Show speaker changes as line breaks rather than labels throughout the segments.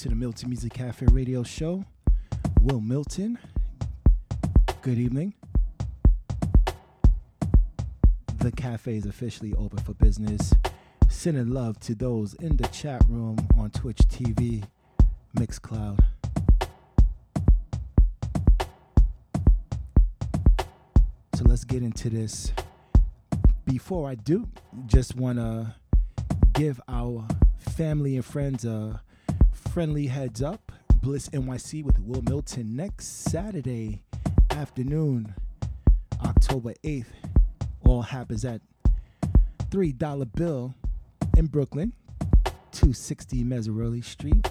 To the Milton Music Cafe radio show. Wil Milton, good evening. The cafe is officially open for business. Sending love to those in the chat room on Twitch TV, Mixcloud. So let's get into this. Before I do, just want to give our family and friends a friendly heads up. Bliss NYC with Wil Milton next Saturday afternoon, October 8th. All happens at $3 bill in Brooklyn, 260 Meserole Street.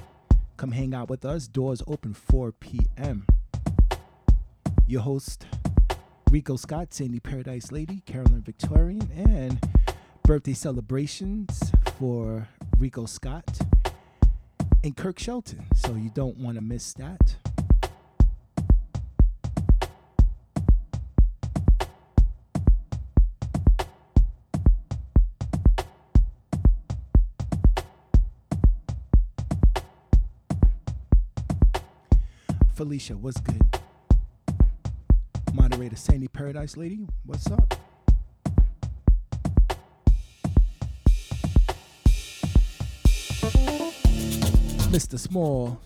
Come hang out with us. Doors open 4 p.m. Your host, Ricoh Scott, Sandy Paradise Lady, Carolyn Victorian, and birthday celebrations for Ricoh Scott and Kirk Shelton. So you don't want to miss that. Felicia, what's good? Moderator Sandy Paradise Lady, what's up? Mr. Small.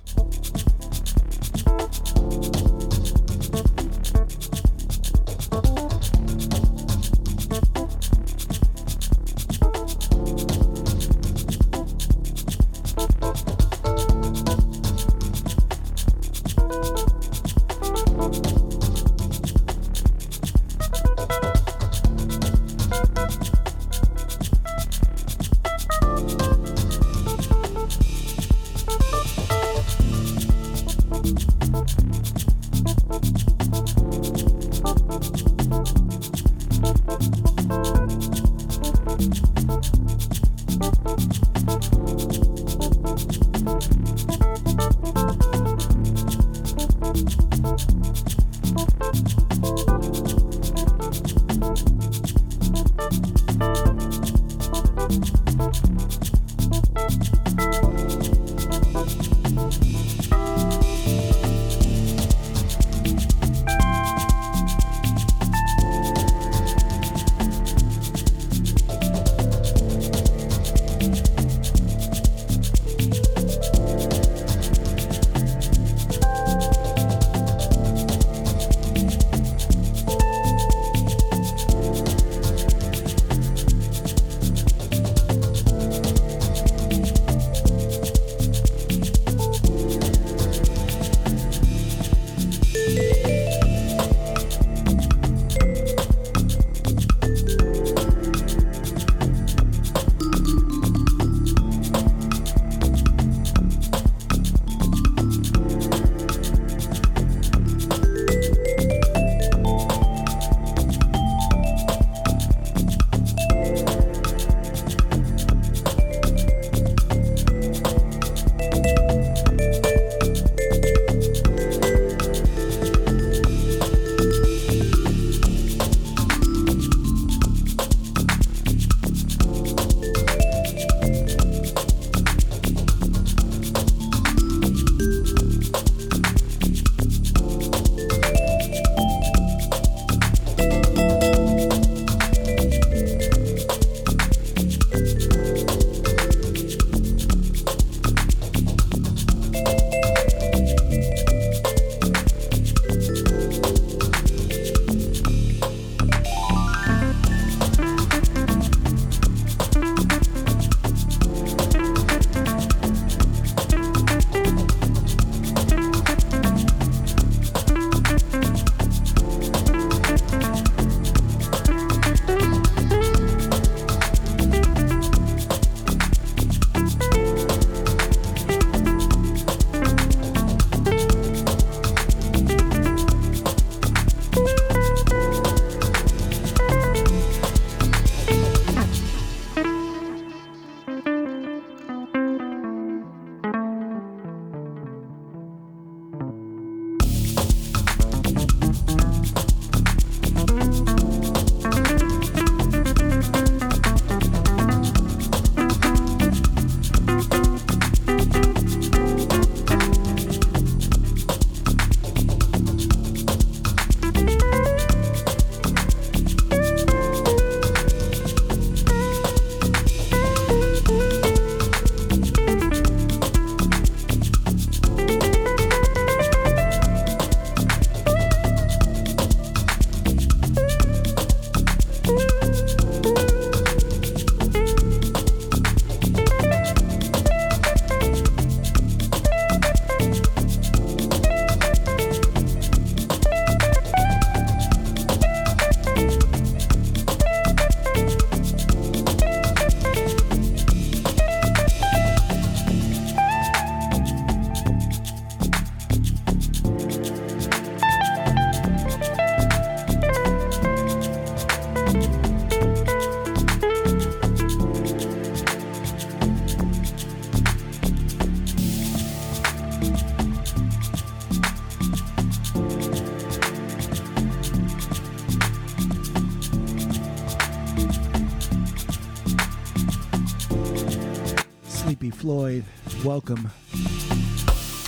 Welcome.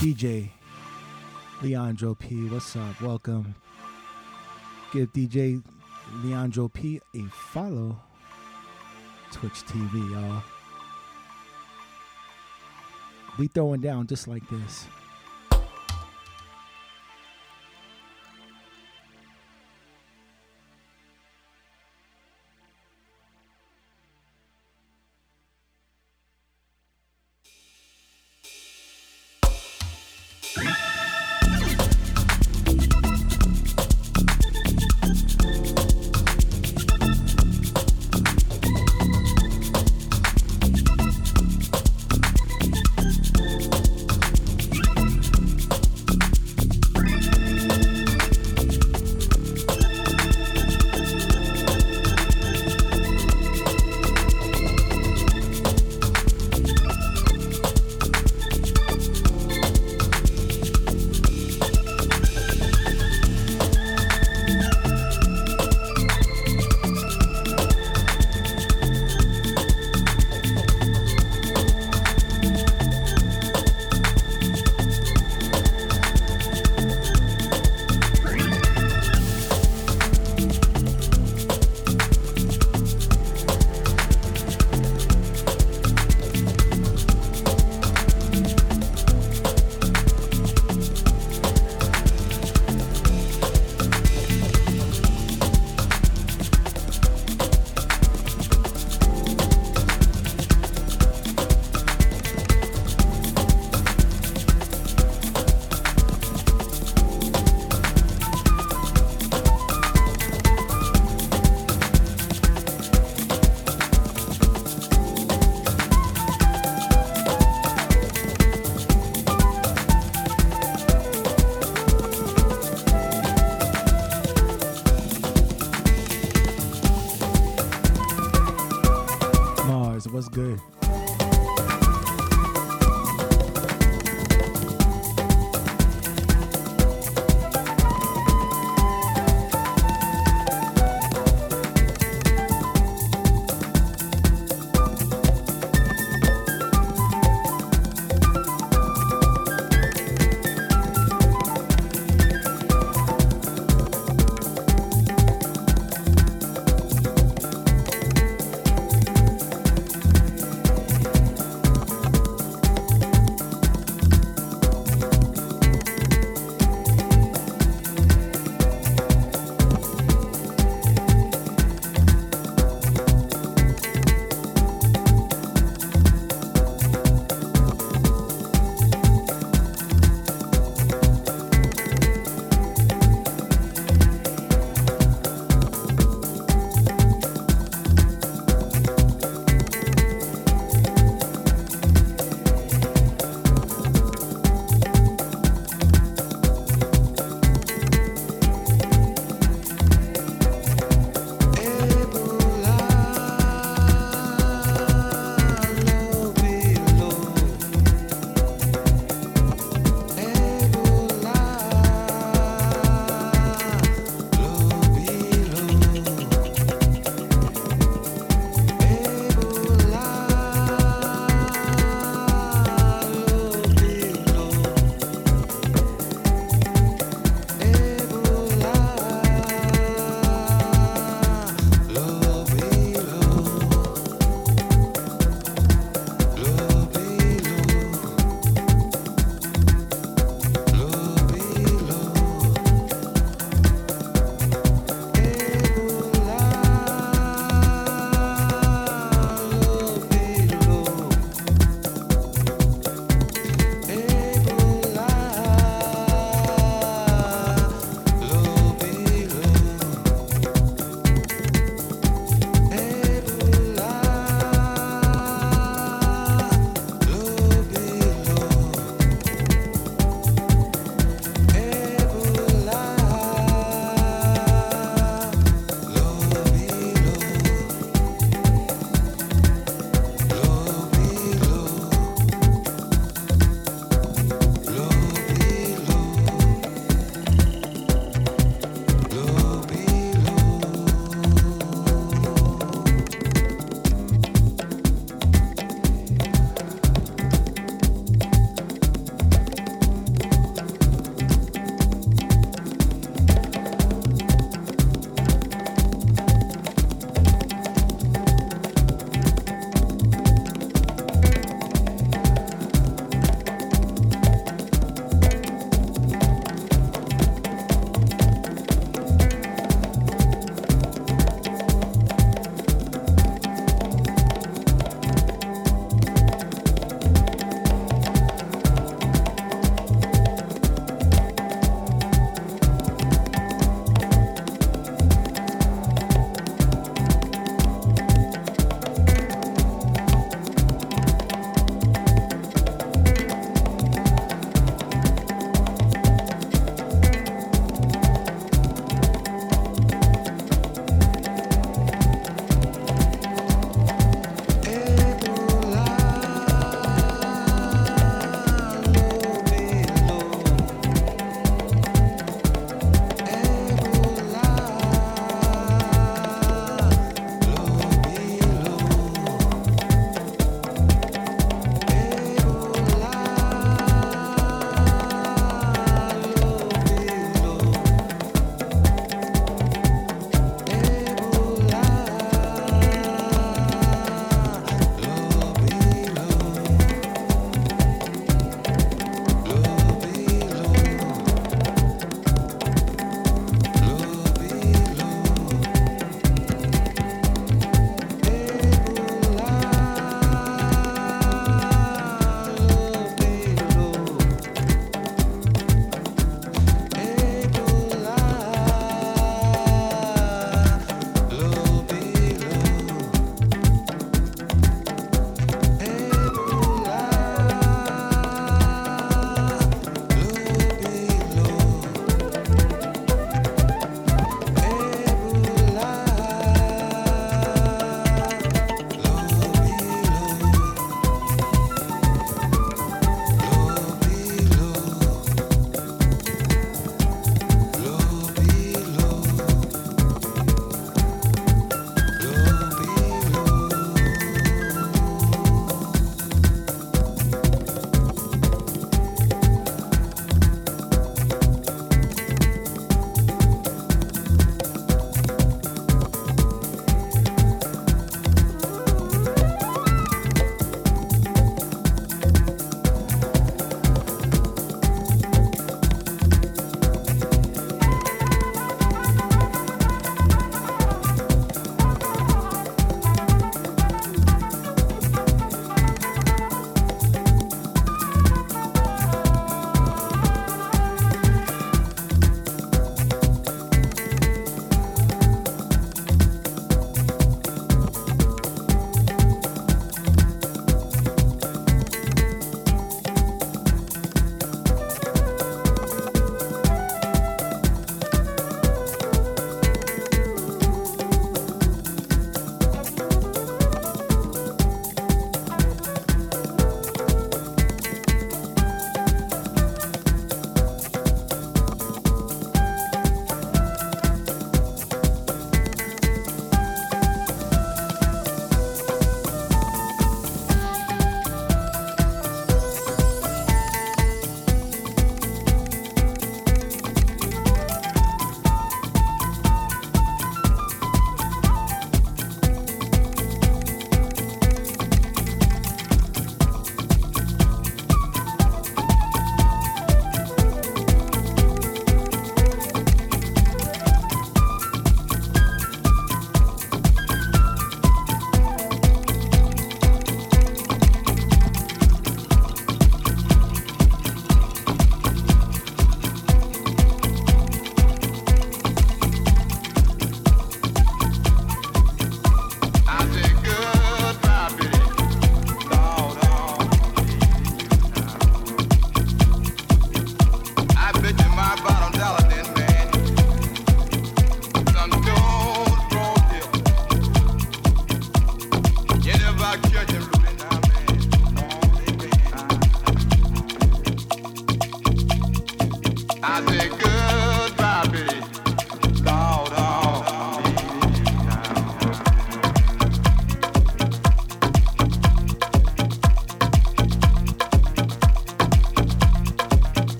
DJ Leandro P, what's up? Welcome. Give DJ Leandro P a follow. Twitch TV, y'all. We throwing down just like this.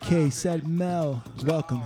K said Mel. Welcome.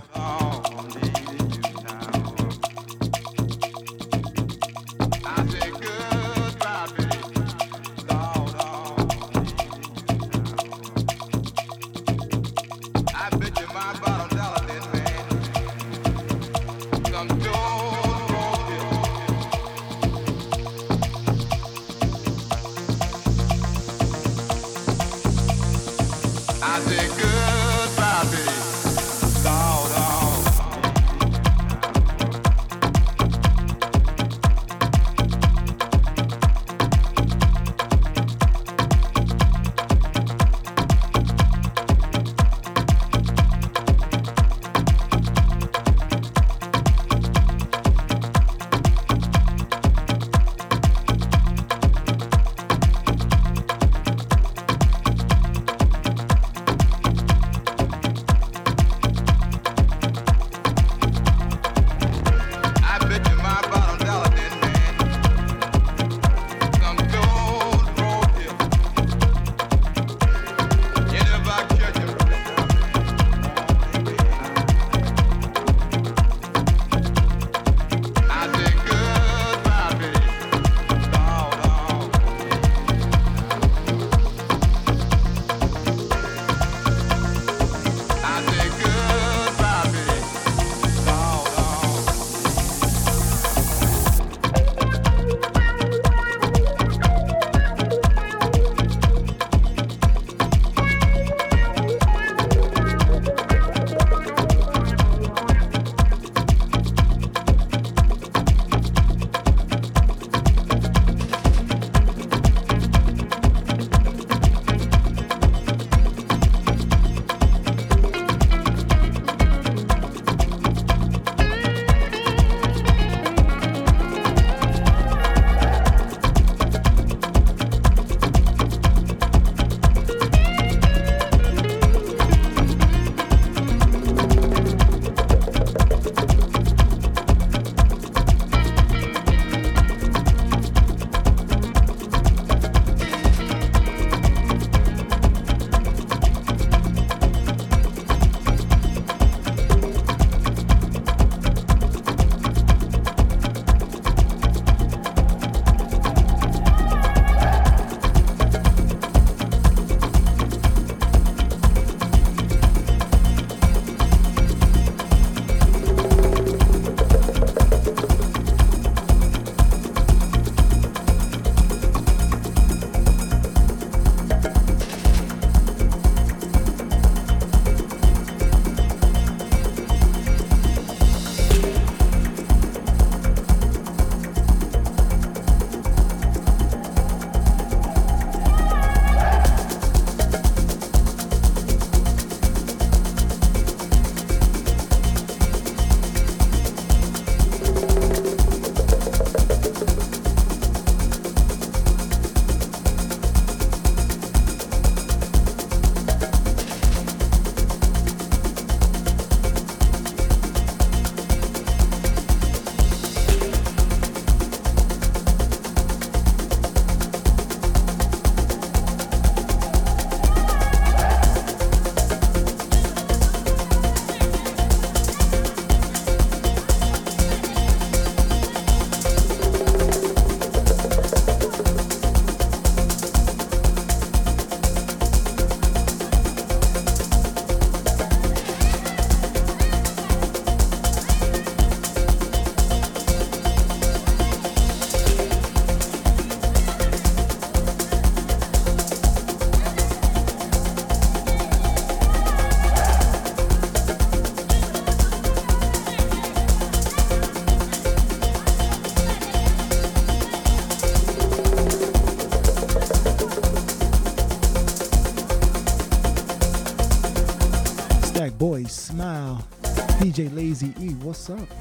DJ Lazy E, what's up?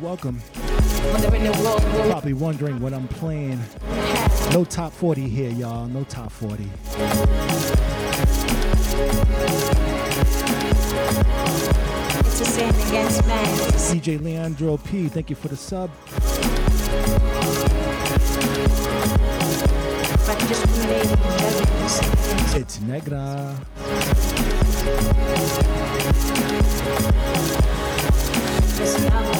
Welcome. Probably wondering what I'm playing. No top 40 here, y'all. No top 40.
It's a sin against man.
DJ Leandro P, thank you for the sub. It's Negra.
Let's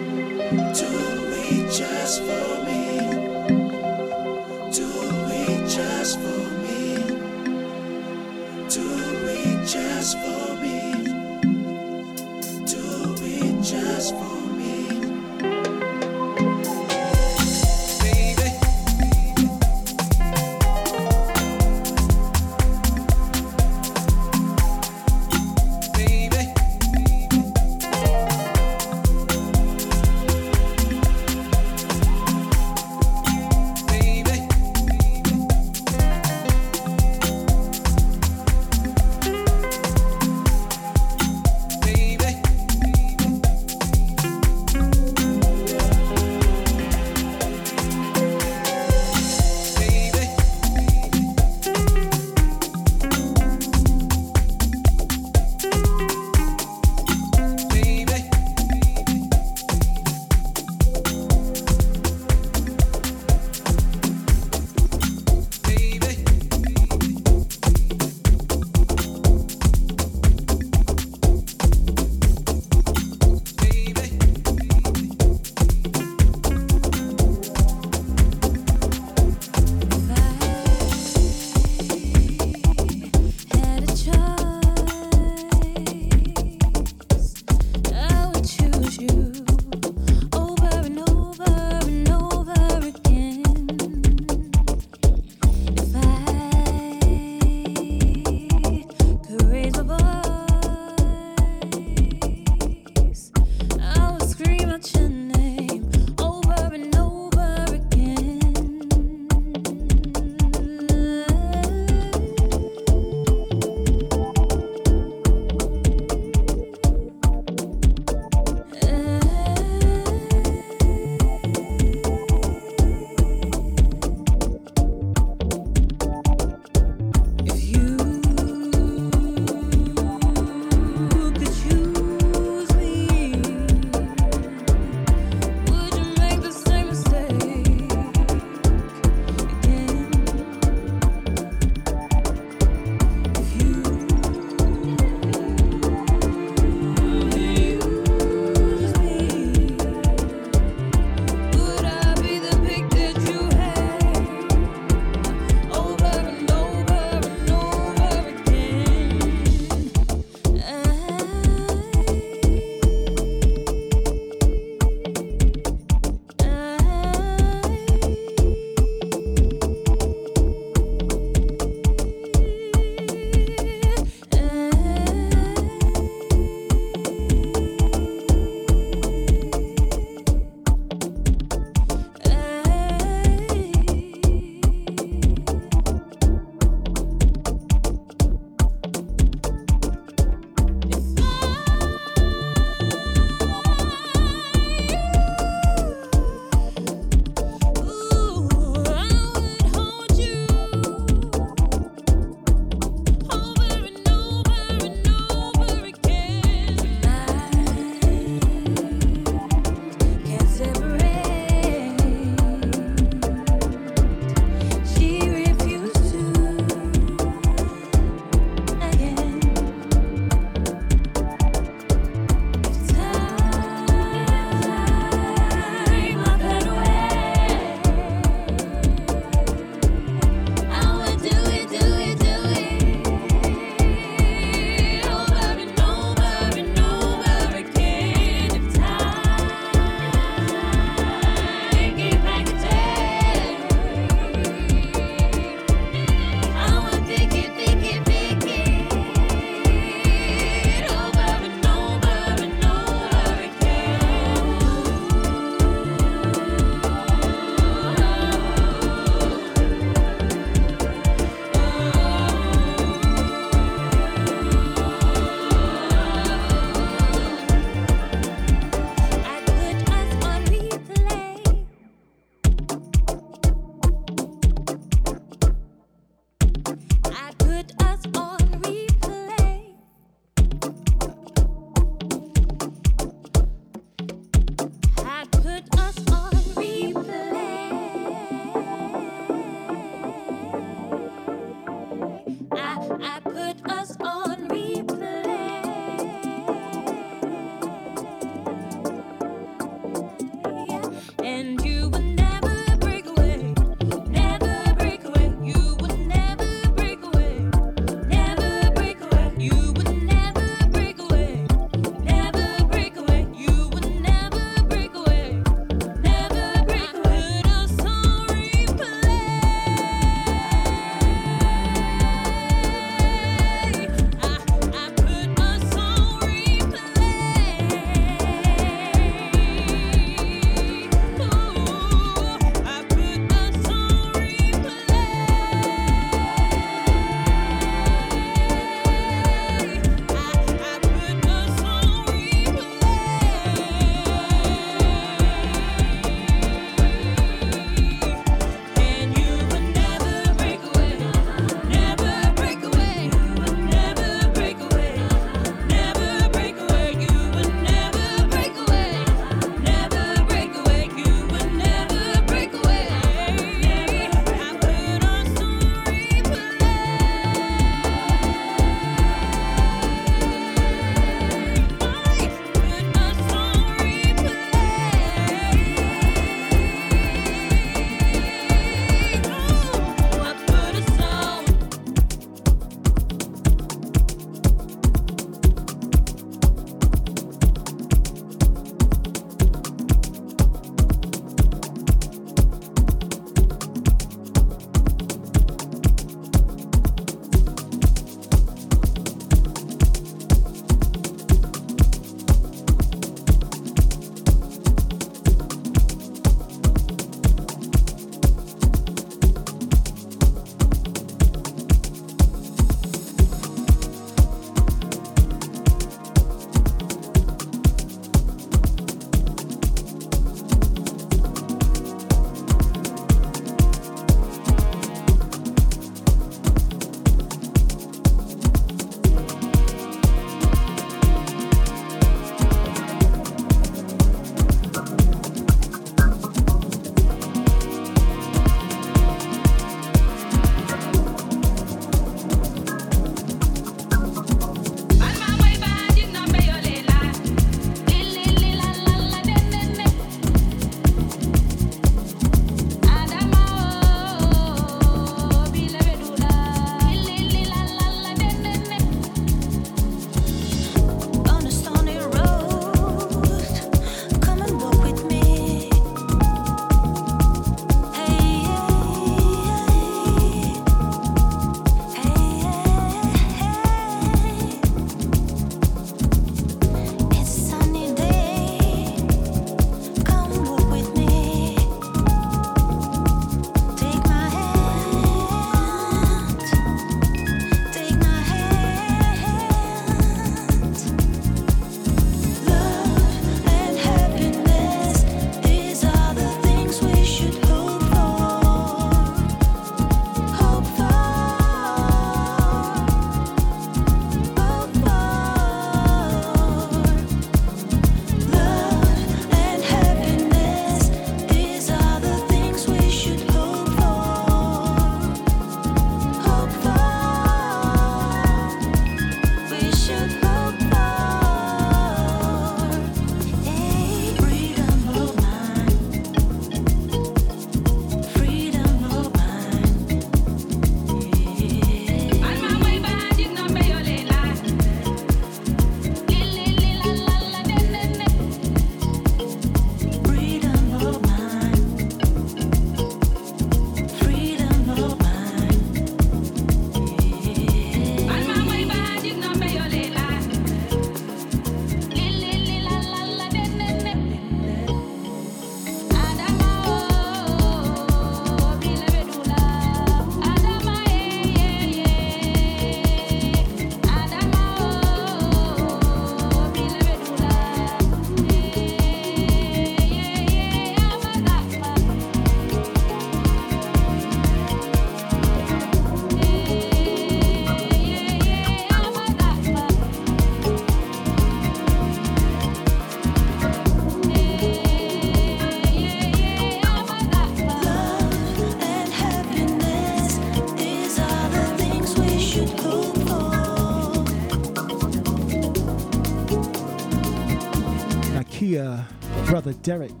brother Derek,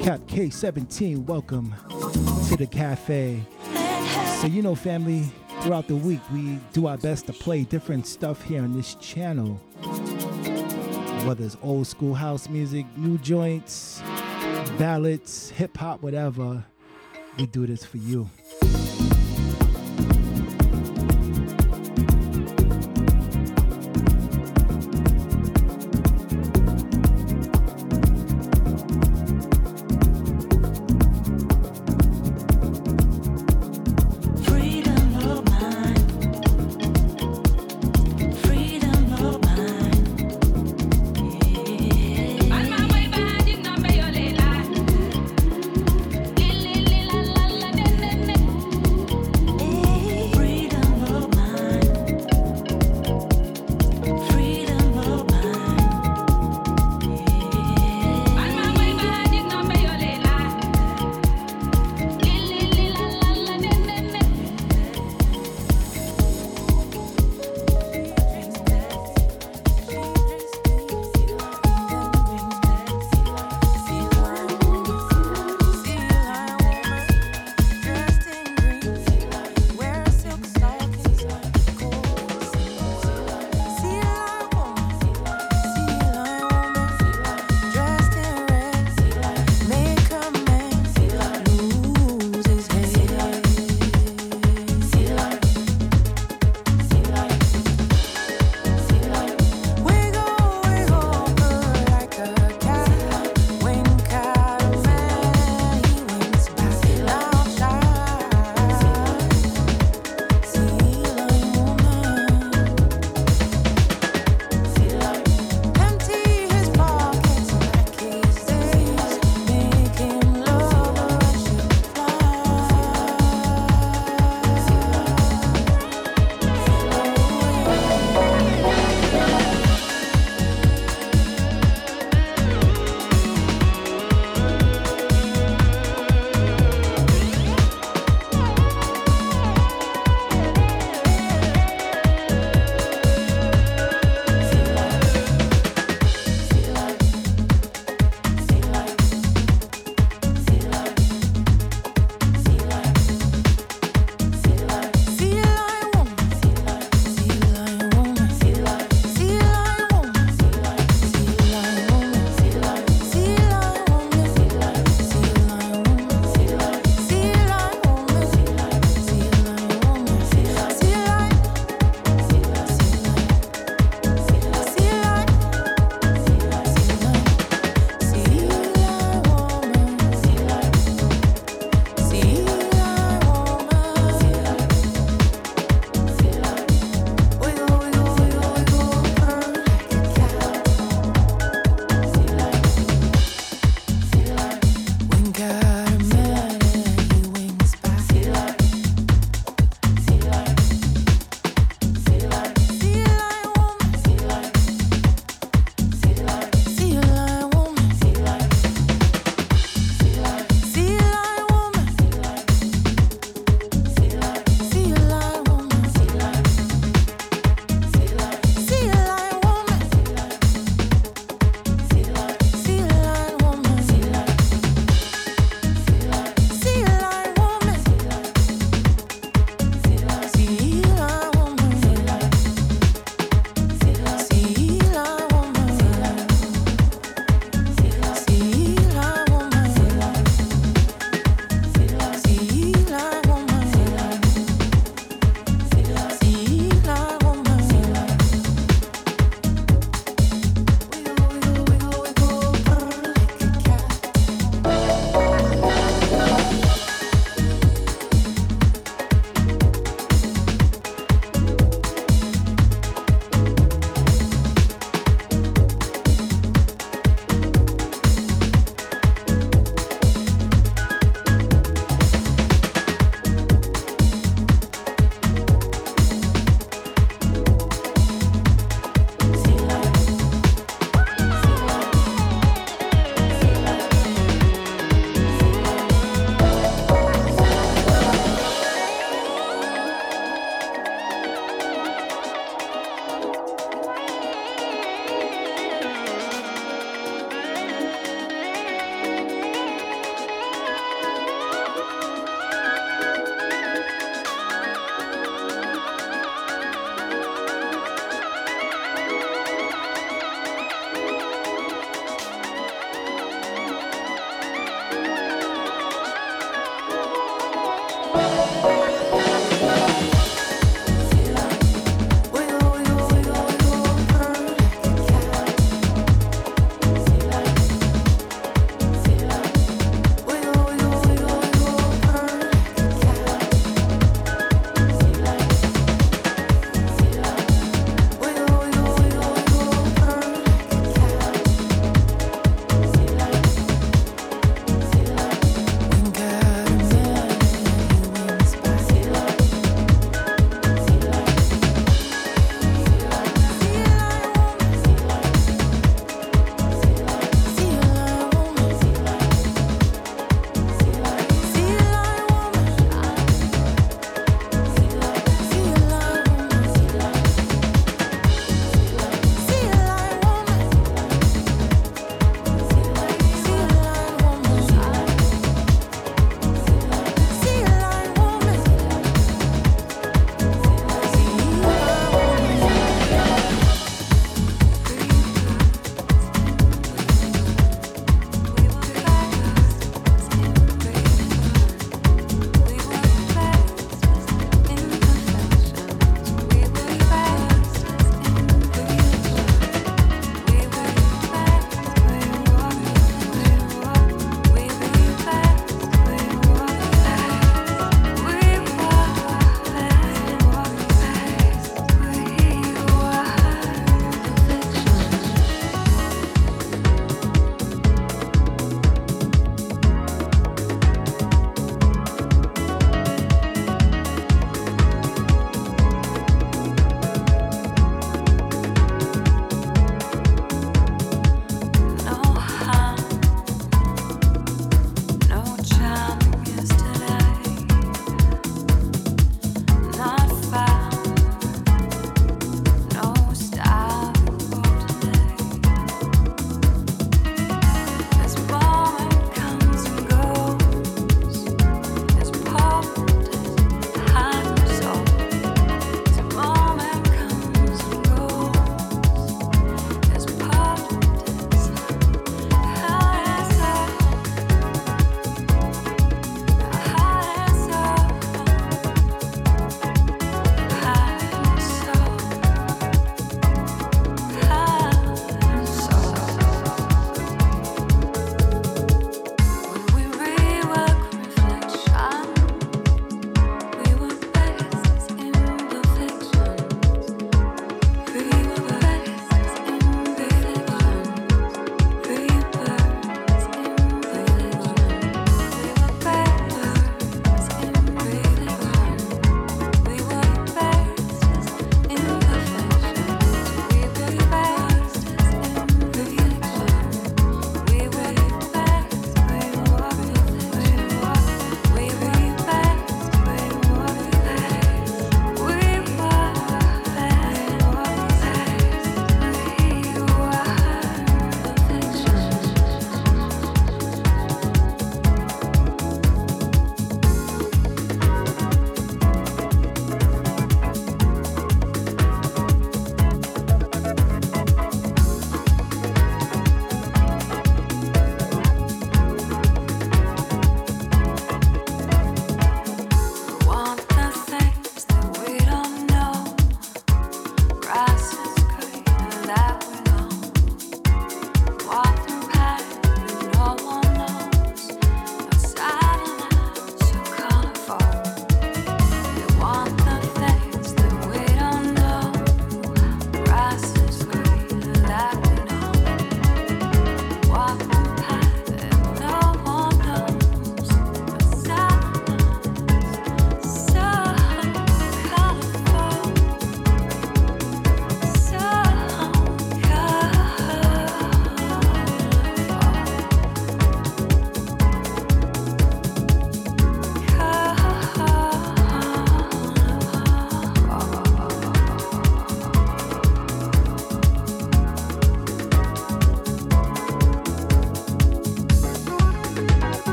Cap K17. Welcome to the cafe. So, you know, family, throughout the week, we do our best to play different stuff here on this channel. Whether it's old school house music, new joints, ballads, hip hop, whatever, we do this for you.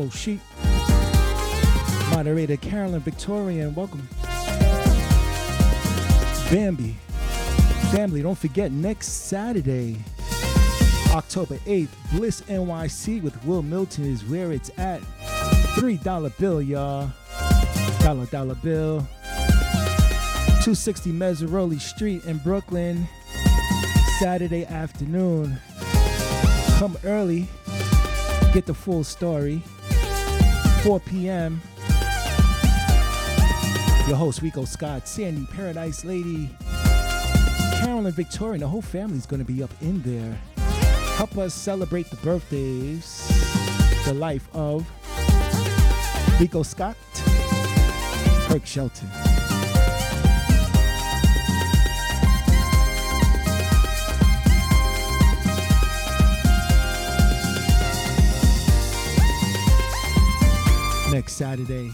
Info Sheet. Moderator Carolyn Victorian, welcome. Bambi. Family, don't forget next Saturday, October 8th, Bliss NYC with Wil Milton is where it's at. $3 bill, y'all. Dollar, dollar bill. 260 Meserole Street in Brooklyn, Saturday afternoon. Come early, get the full story. 4 p.m. Your host Ricoh Scott, Sandy ParadiseLady, Carolyn Victorian, and the whole family's gonna be up in there. Help us celebrate the birthdays, the life of Ricoh Scott, Kirk Shelton. Next Saturday,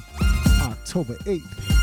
October 8th.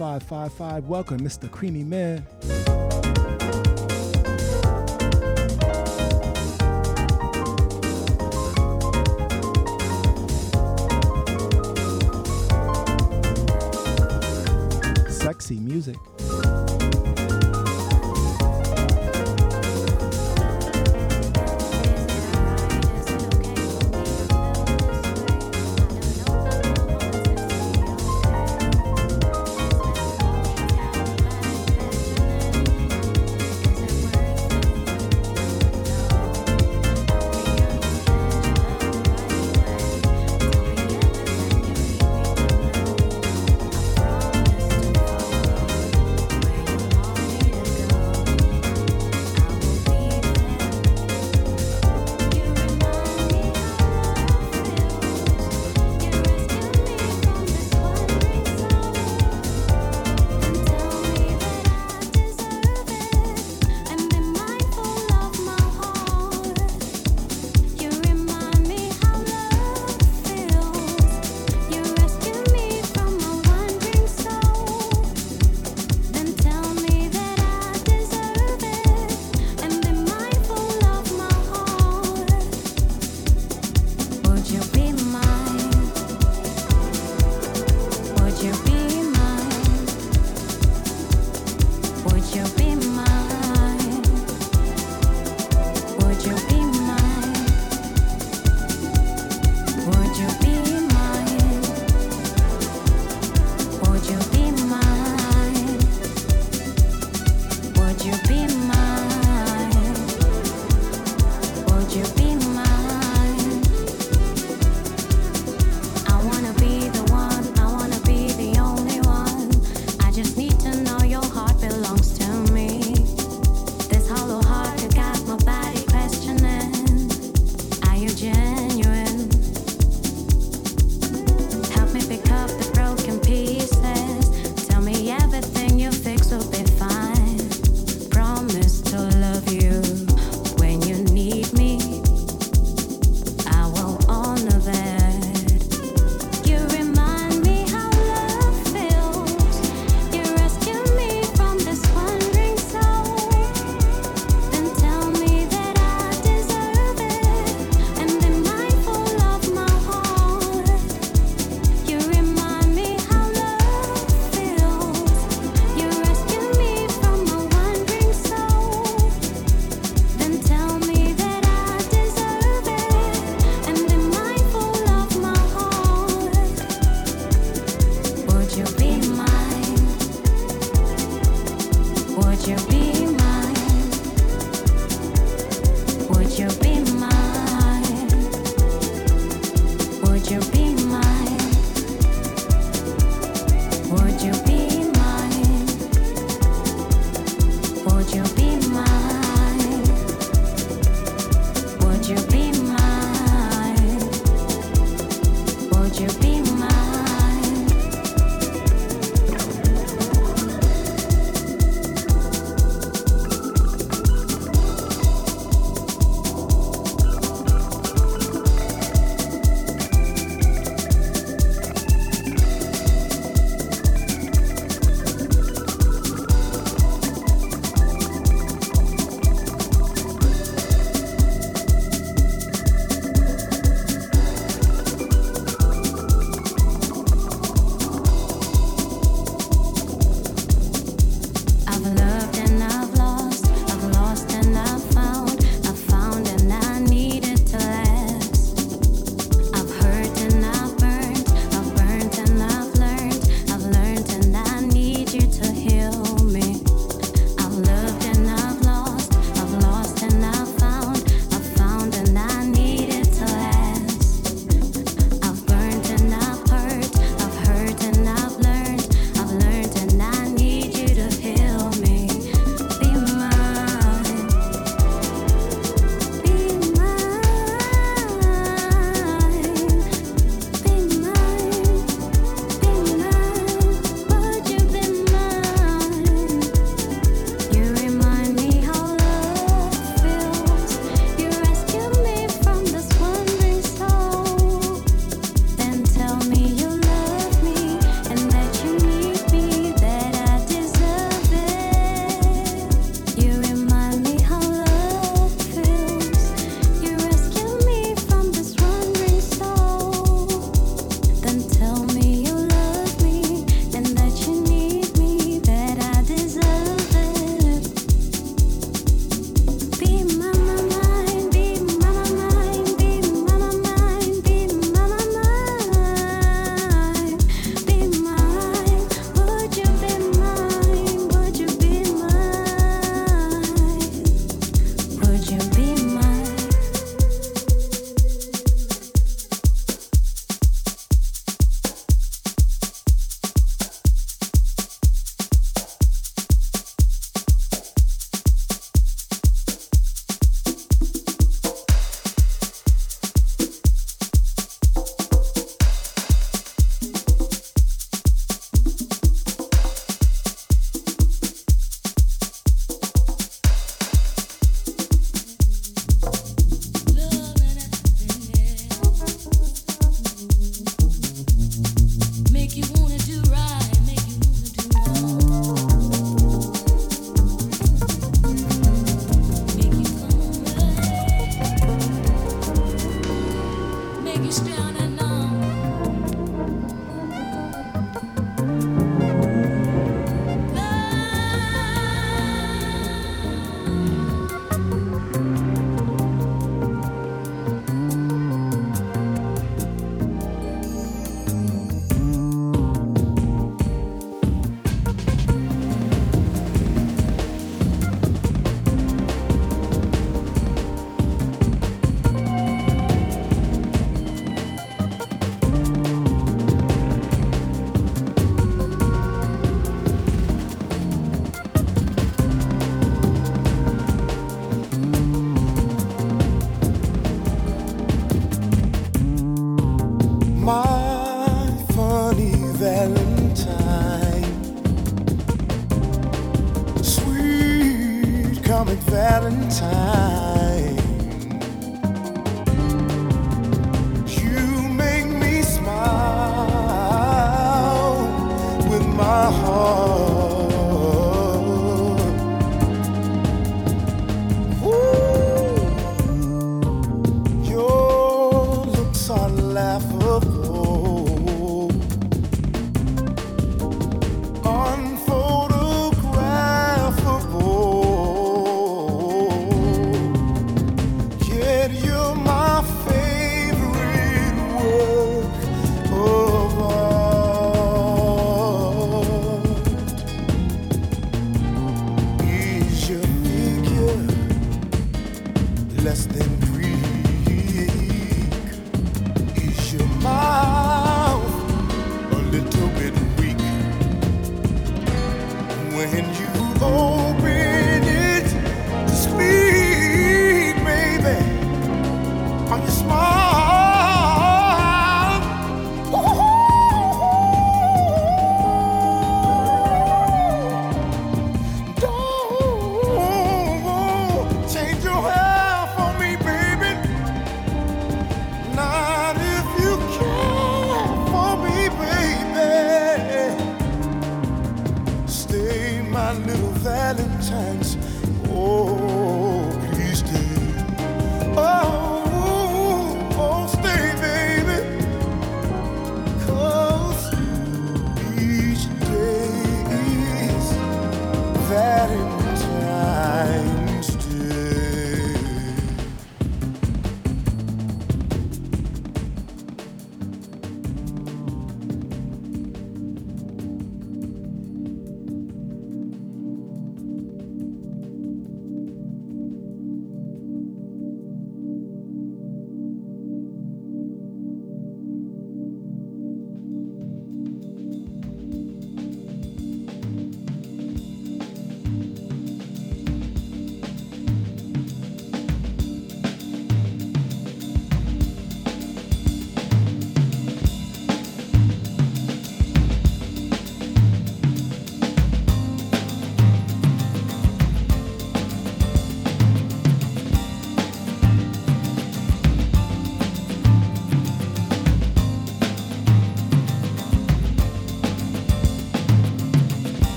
5555. Welcome, Mr. Creamy Man.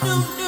do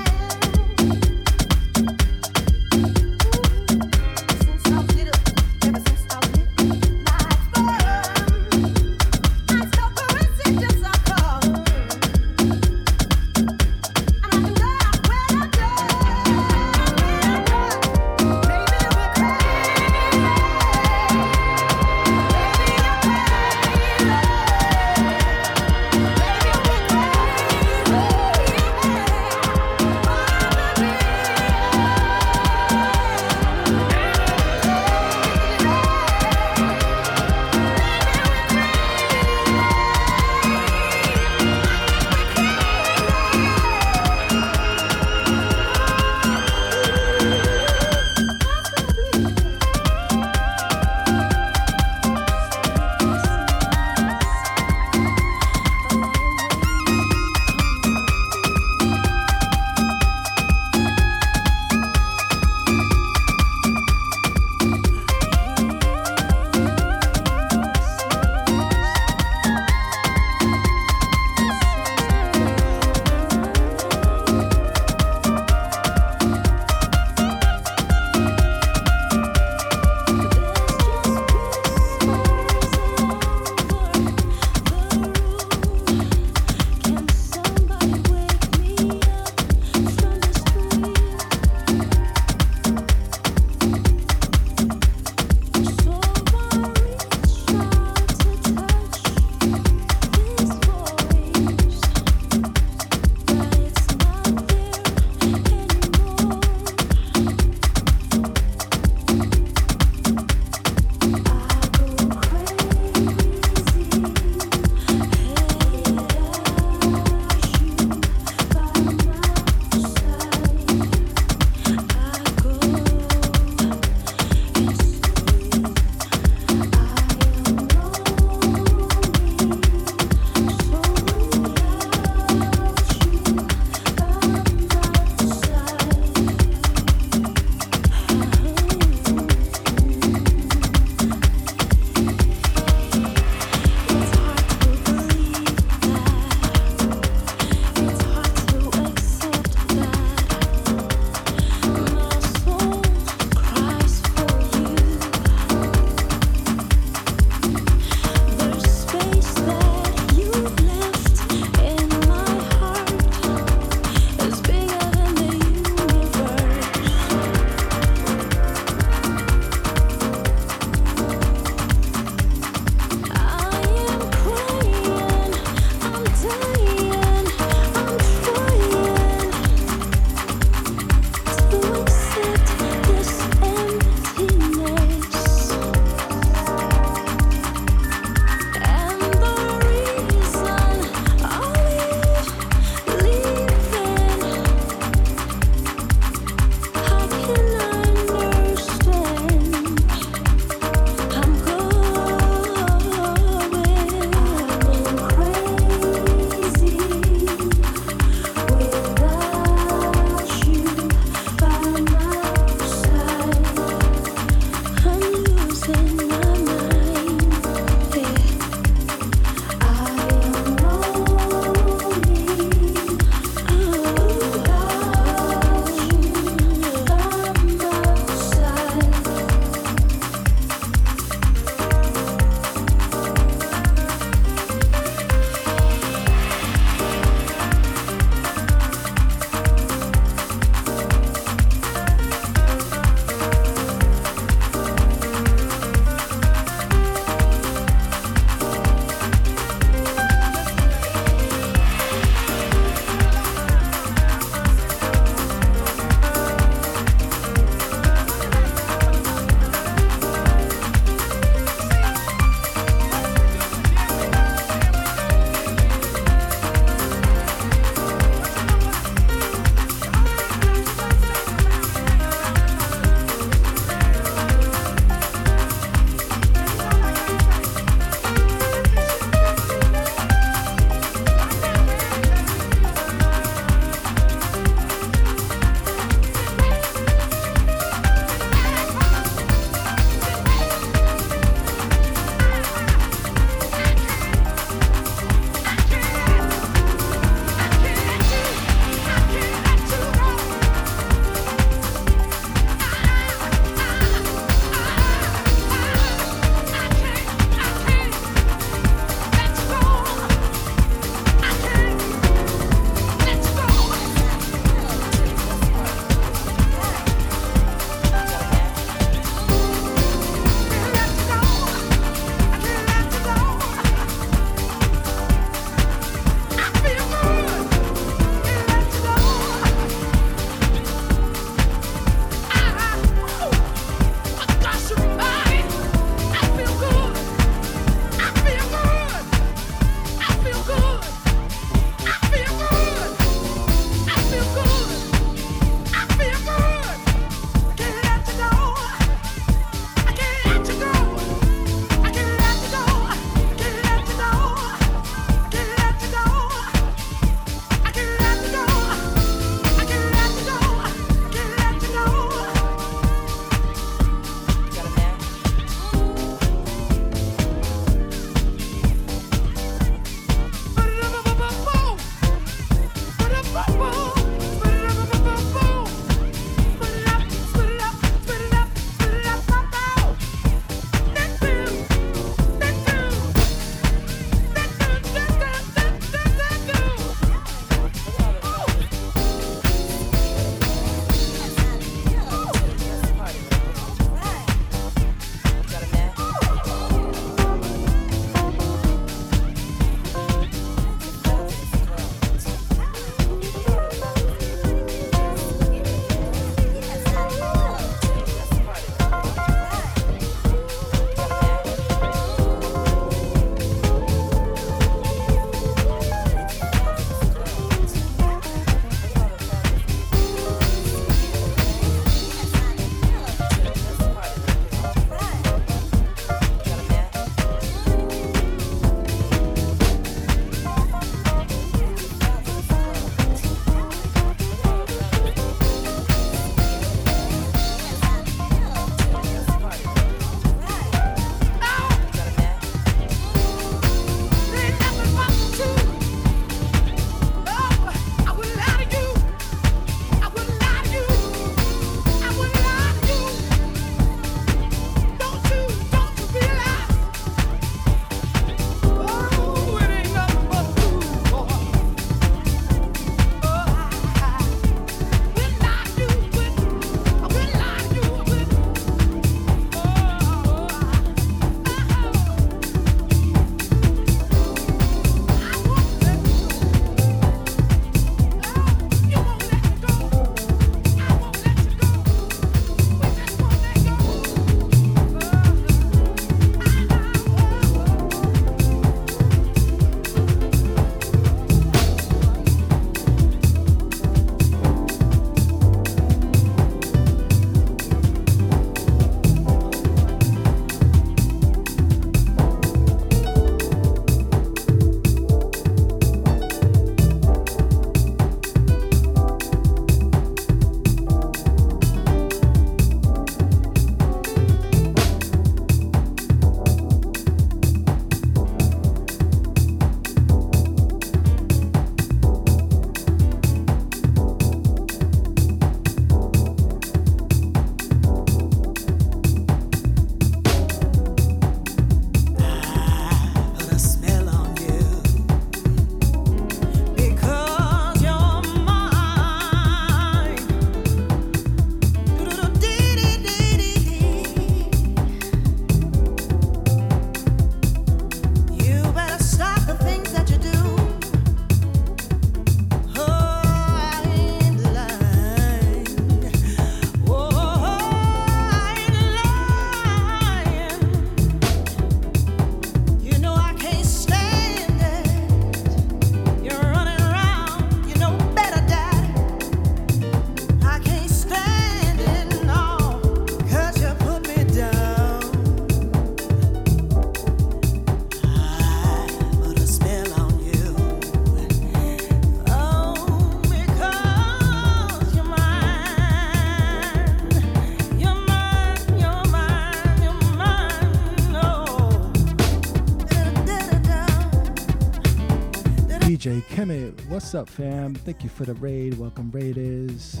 What's up, fam? Thank you for the raid. Welcome, Raiders.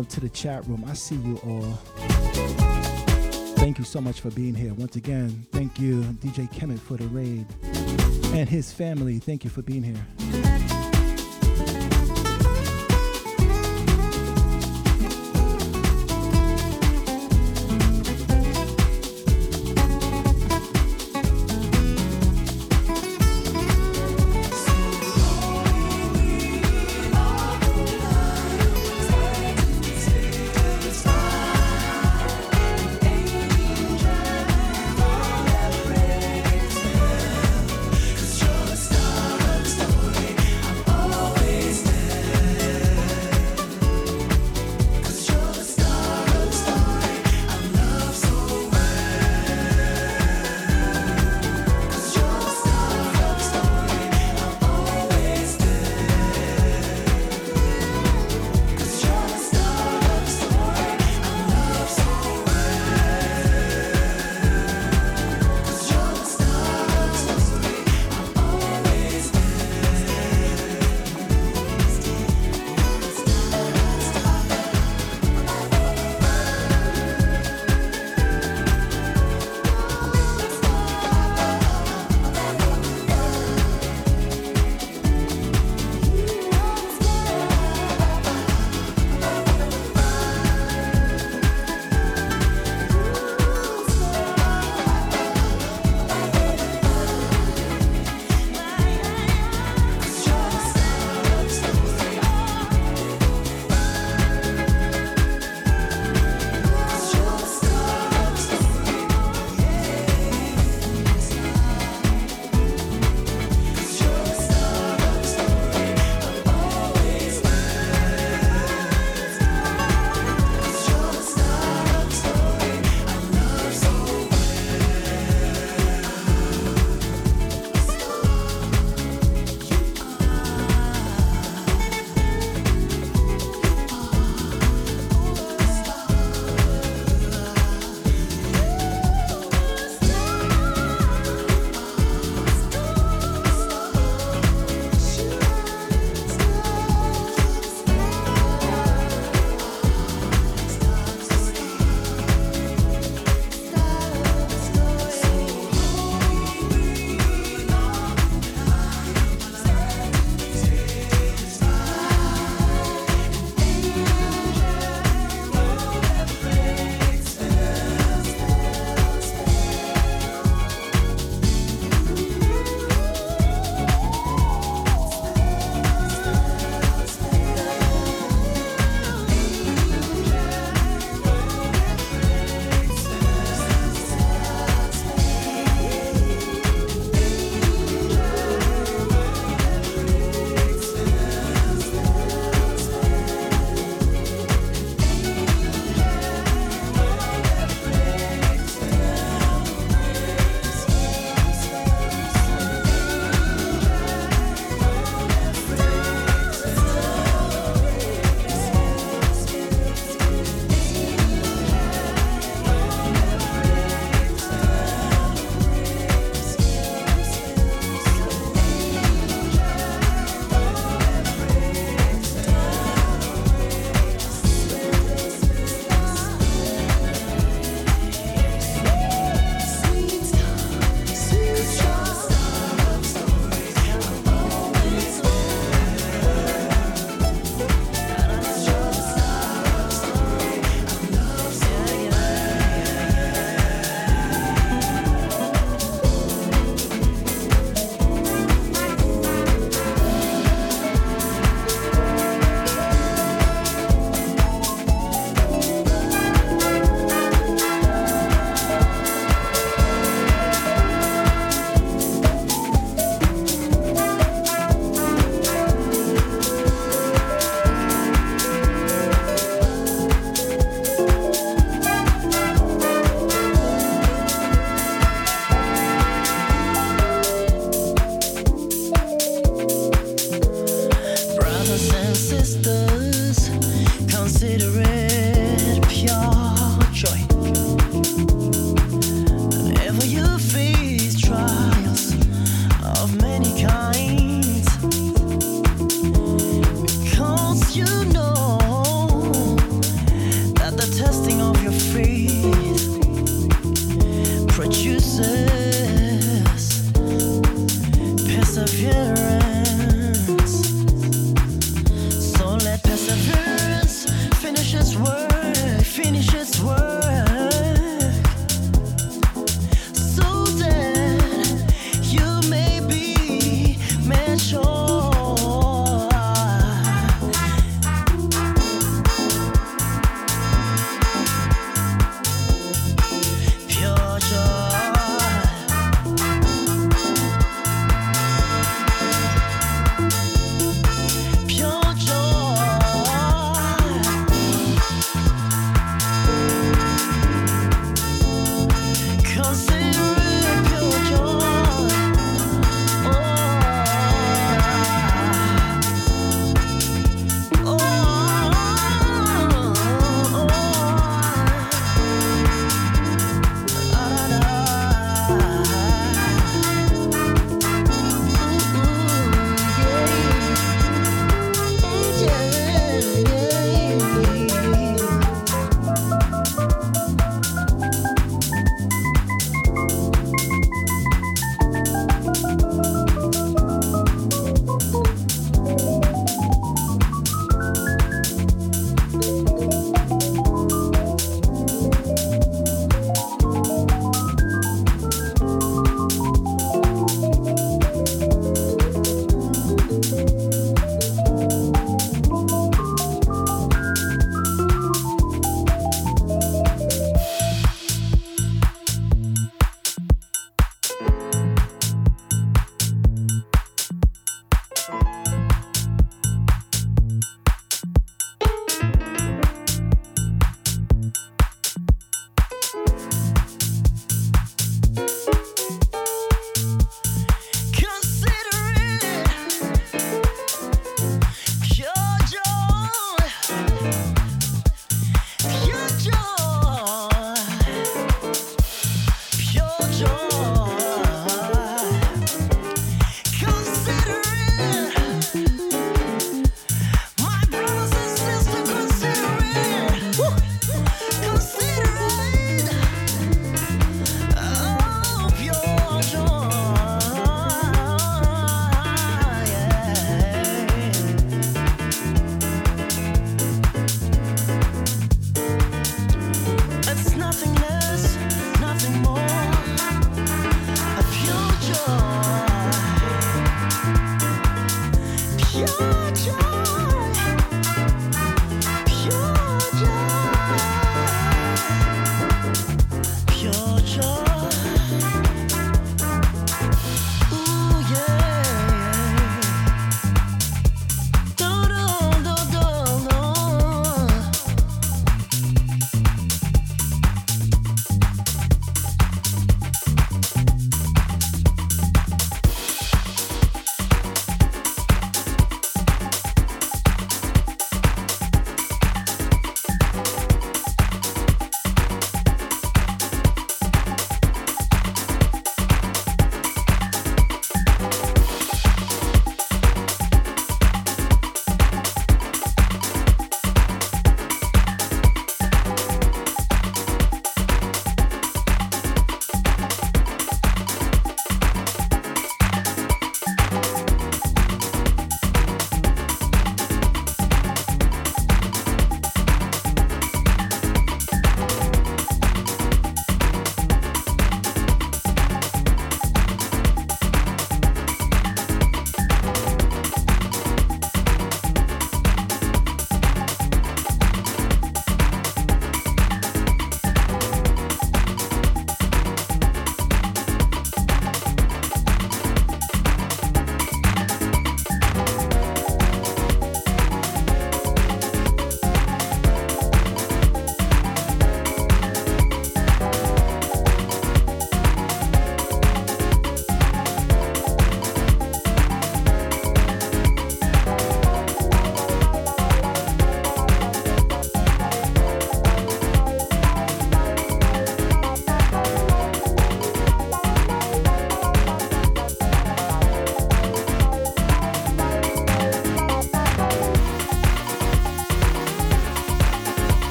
Love
to the chat room. I see you all. Thank you so much for being here. Once again, thank you, DJ Kemet, for the raid. And his family, thank you for being here.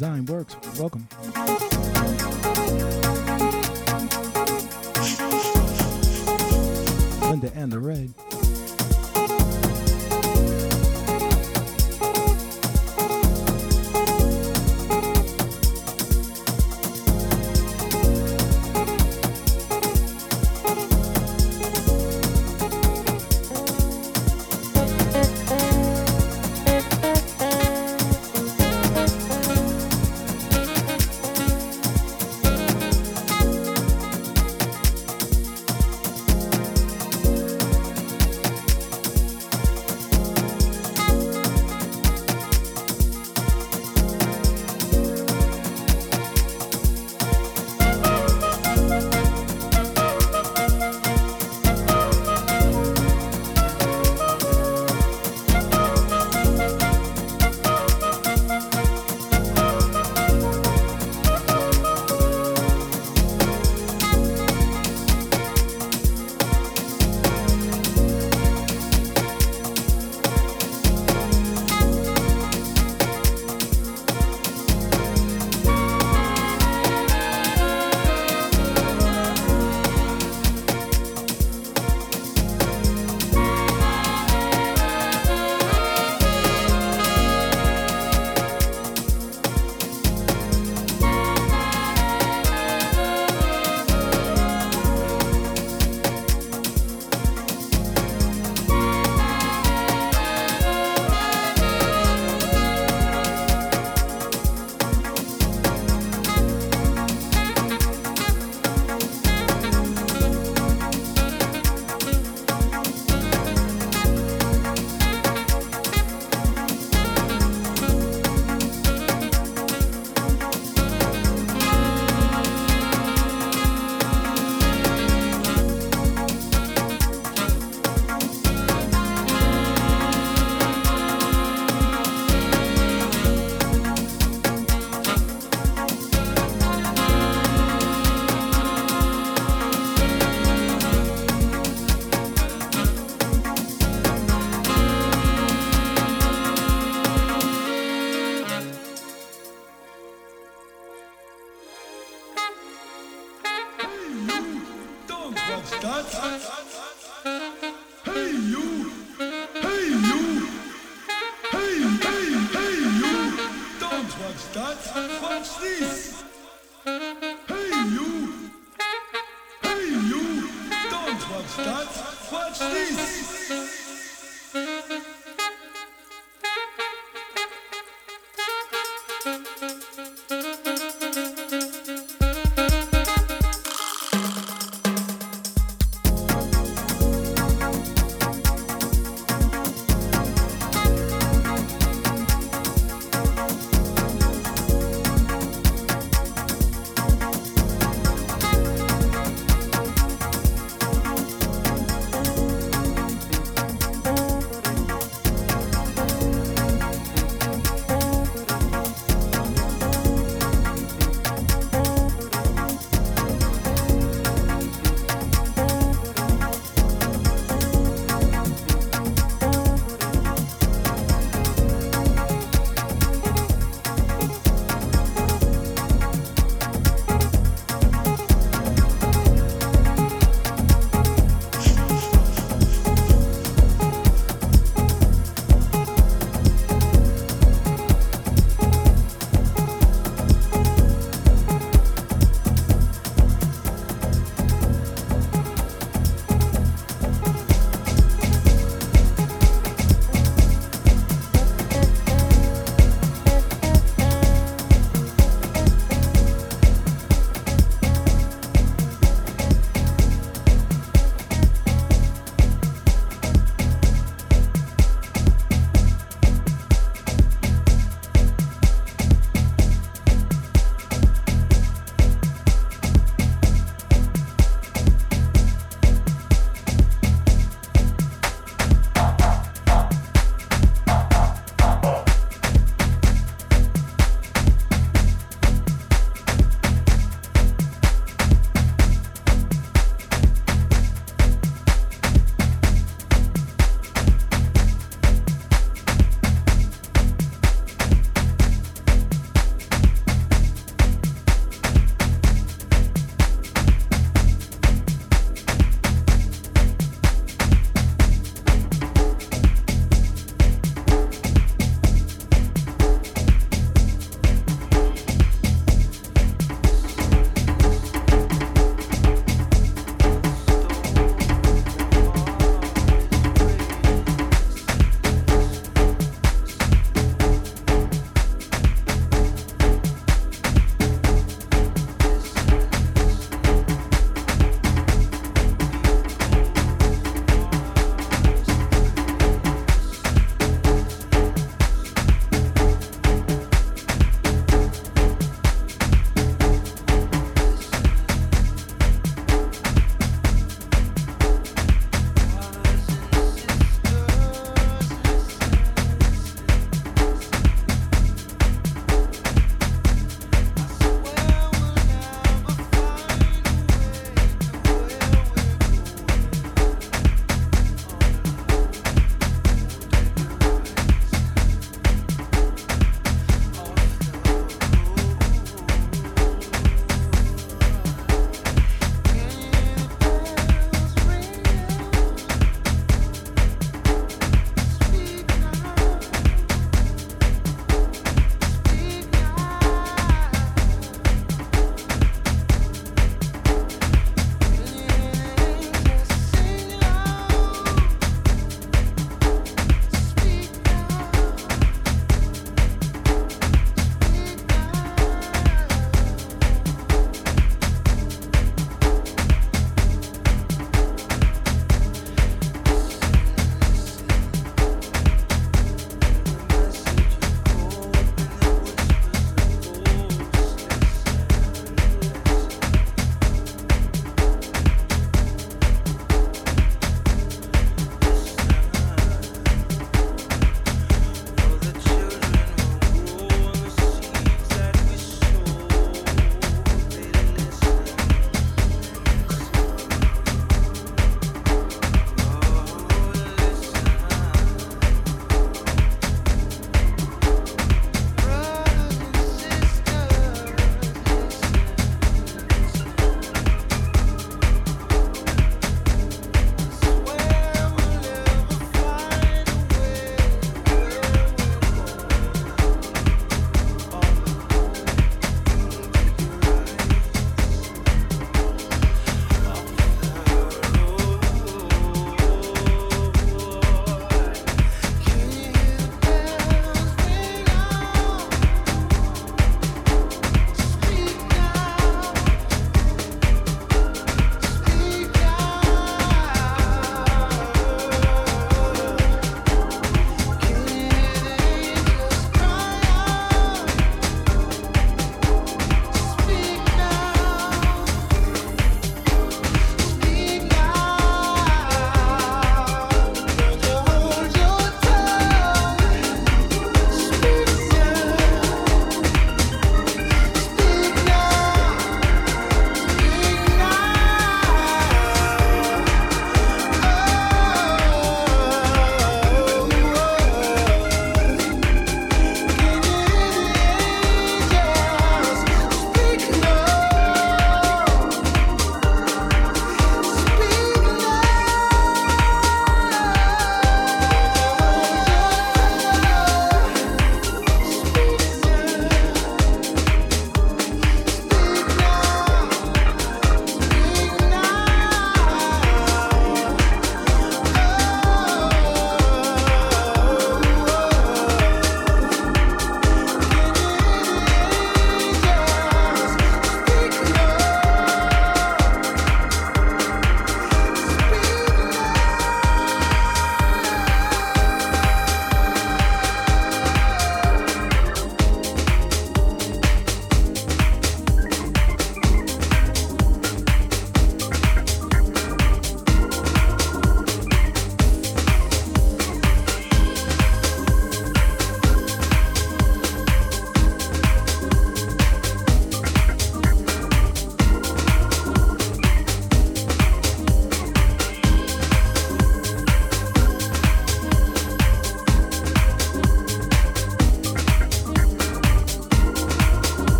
Design Works. Welcome.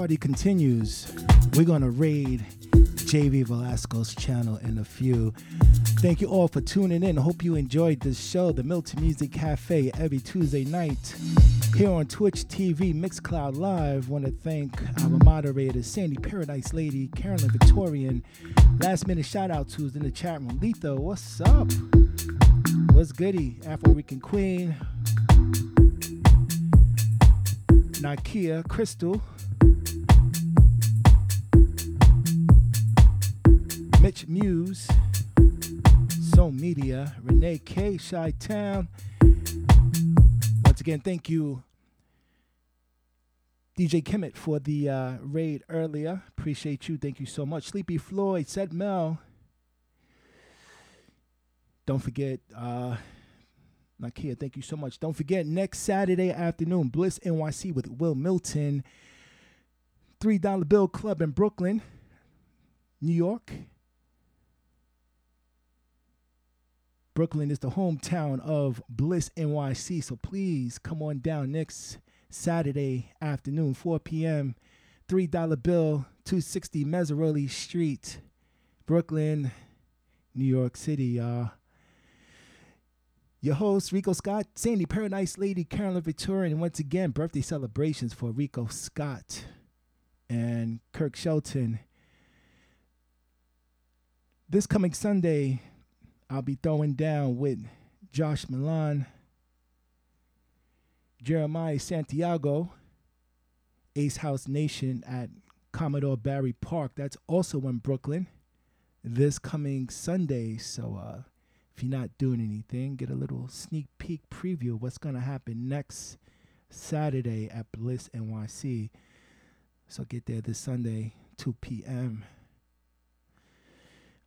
Party continues. We're gonna raid JV Velasco's channel in a few. Thank you all for tuning in. Hope you enjoyed this show, the Milton Music Cafe, every Tuesday night here on Twitch TV, Mixcloud Live. Want to thank our moderators, Sandy ParadiseLady, Carolyn Victorian. Last minute shout out to in the chat room. Letho, what's up? What's goody? Afro Rican Queen. Nakia, Crystal. Mitch Muse. Soul Media. Renee K. Shy Town. Once again, thank you, DJ Kimmett, for the uh, raid earlier. Appreciate you. Thank you so much. Sleepy Floyd, said Mel. Don't forget, uh, Nakia, thank you so much. Don't forget, next Saturday afternoon, Bliss NYC with Wil Milton, $3 Bill Club in Brooklyn, New York. Brooklyn is the hometown of Bliss NYC, so please come on down next Saturday afternoon, 4 p.m. $3 Bill, 260 Meserole Street, Brooklyn, New York City, y'all. Your host, Ricoh Scott, Sandy ParadiseLady, Carolyn Victorian, and once again, birthday celebrations for Ricoh Scott and Kirk Shelton. This coming Sunday, I'll be throwing down with Josh Milan, Jeremiah Santiago, Ace House Nation at Commodore Barry Park. That's also in Brooklyn this coming Sunday. So uh, if you're not doing anything, get a little sneak peek preview of what's going to happen next Saturday at Bliss NYC. So get there this Sunday, 2 p.m.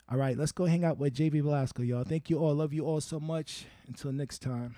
All right, let's go hang out with JV Velasco, y'all. Thank you all. Love you all so much. Until next time.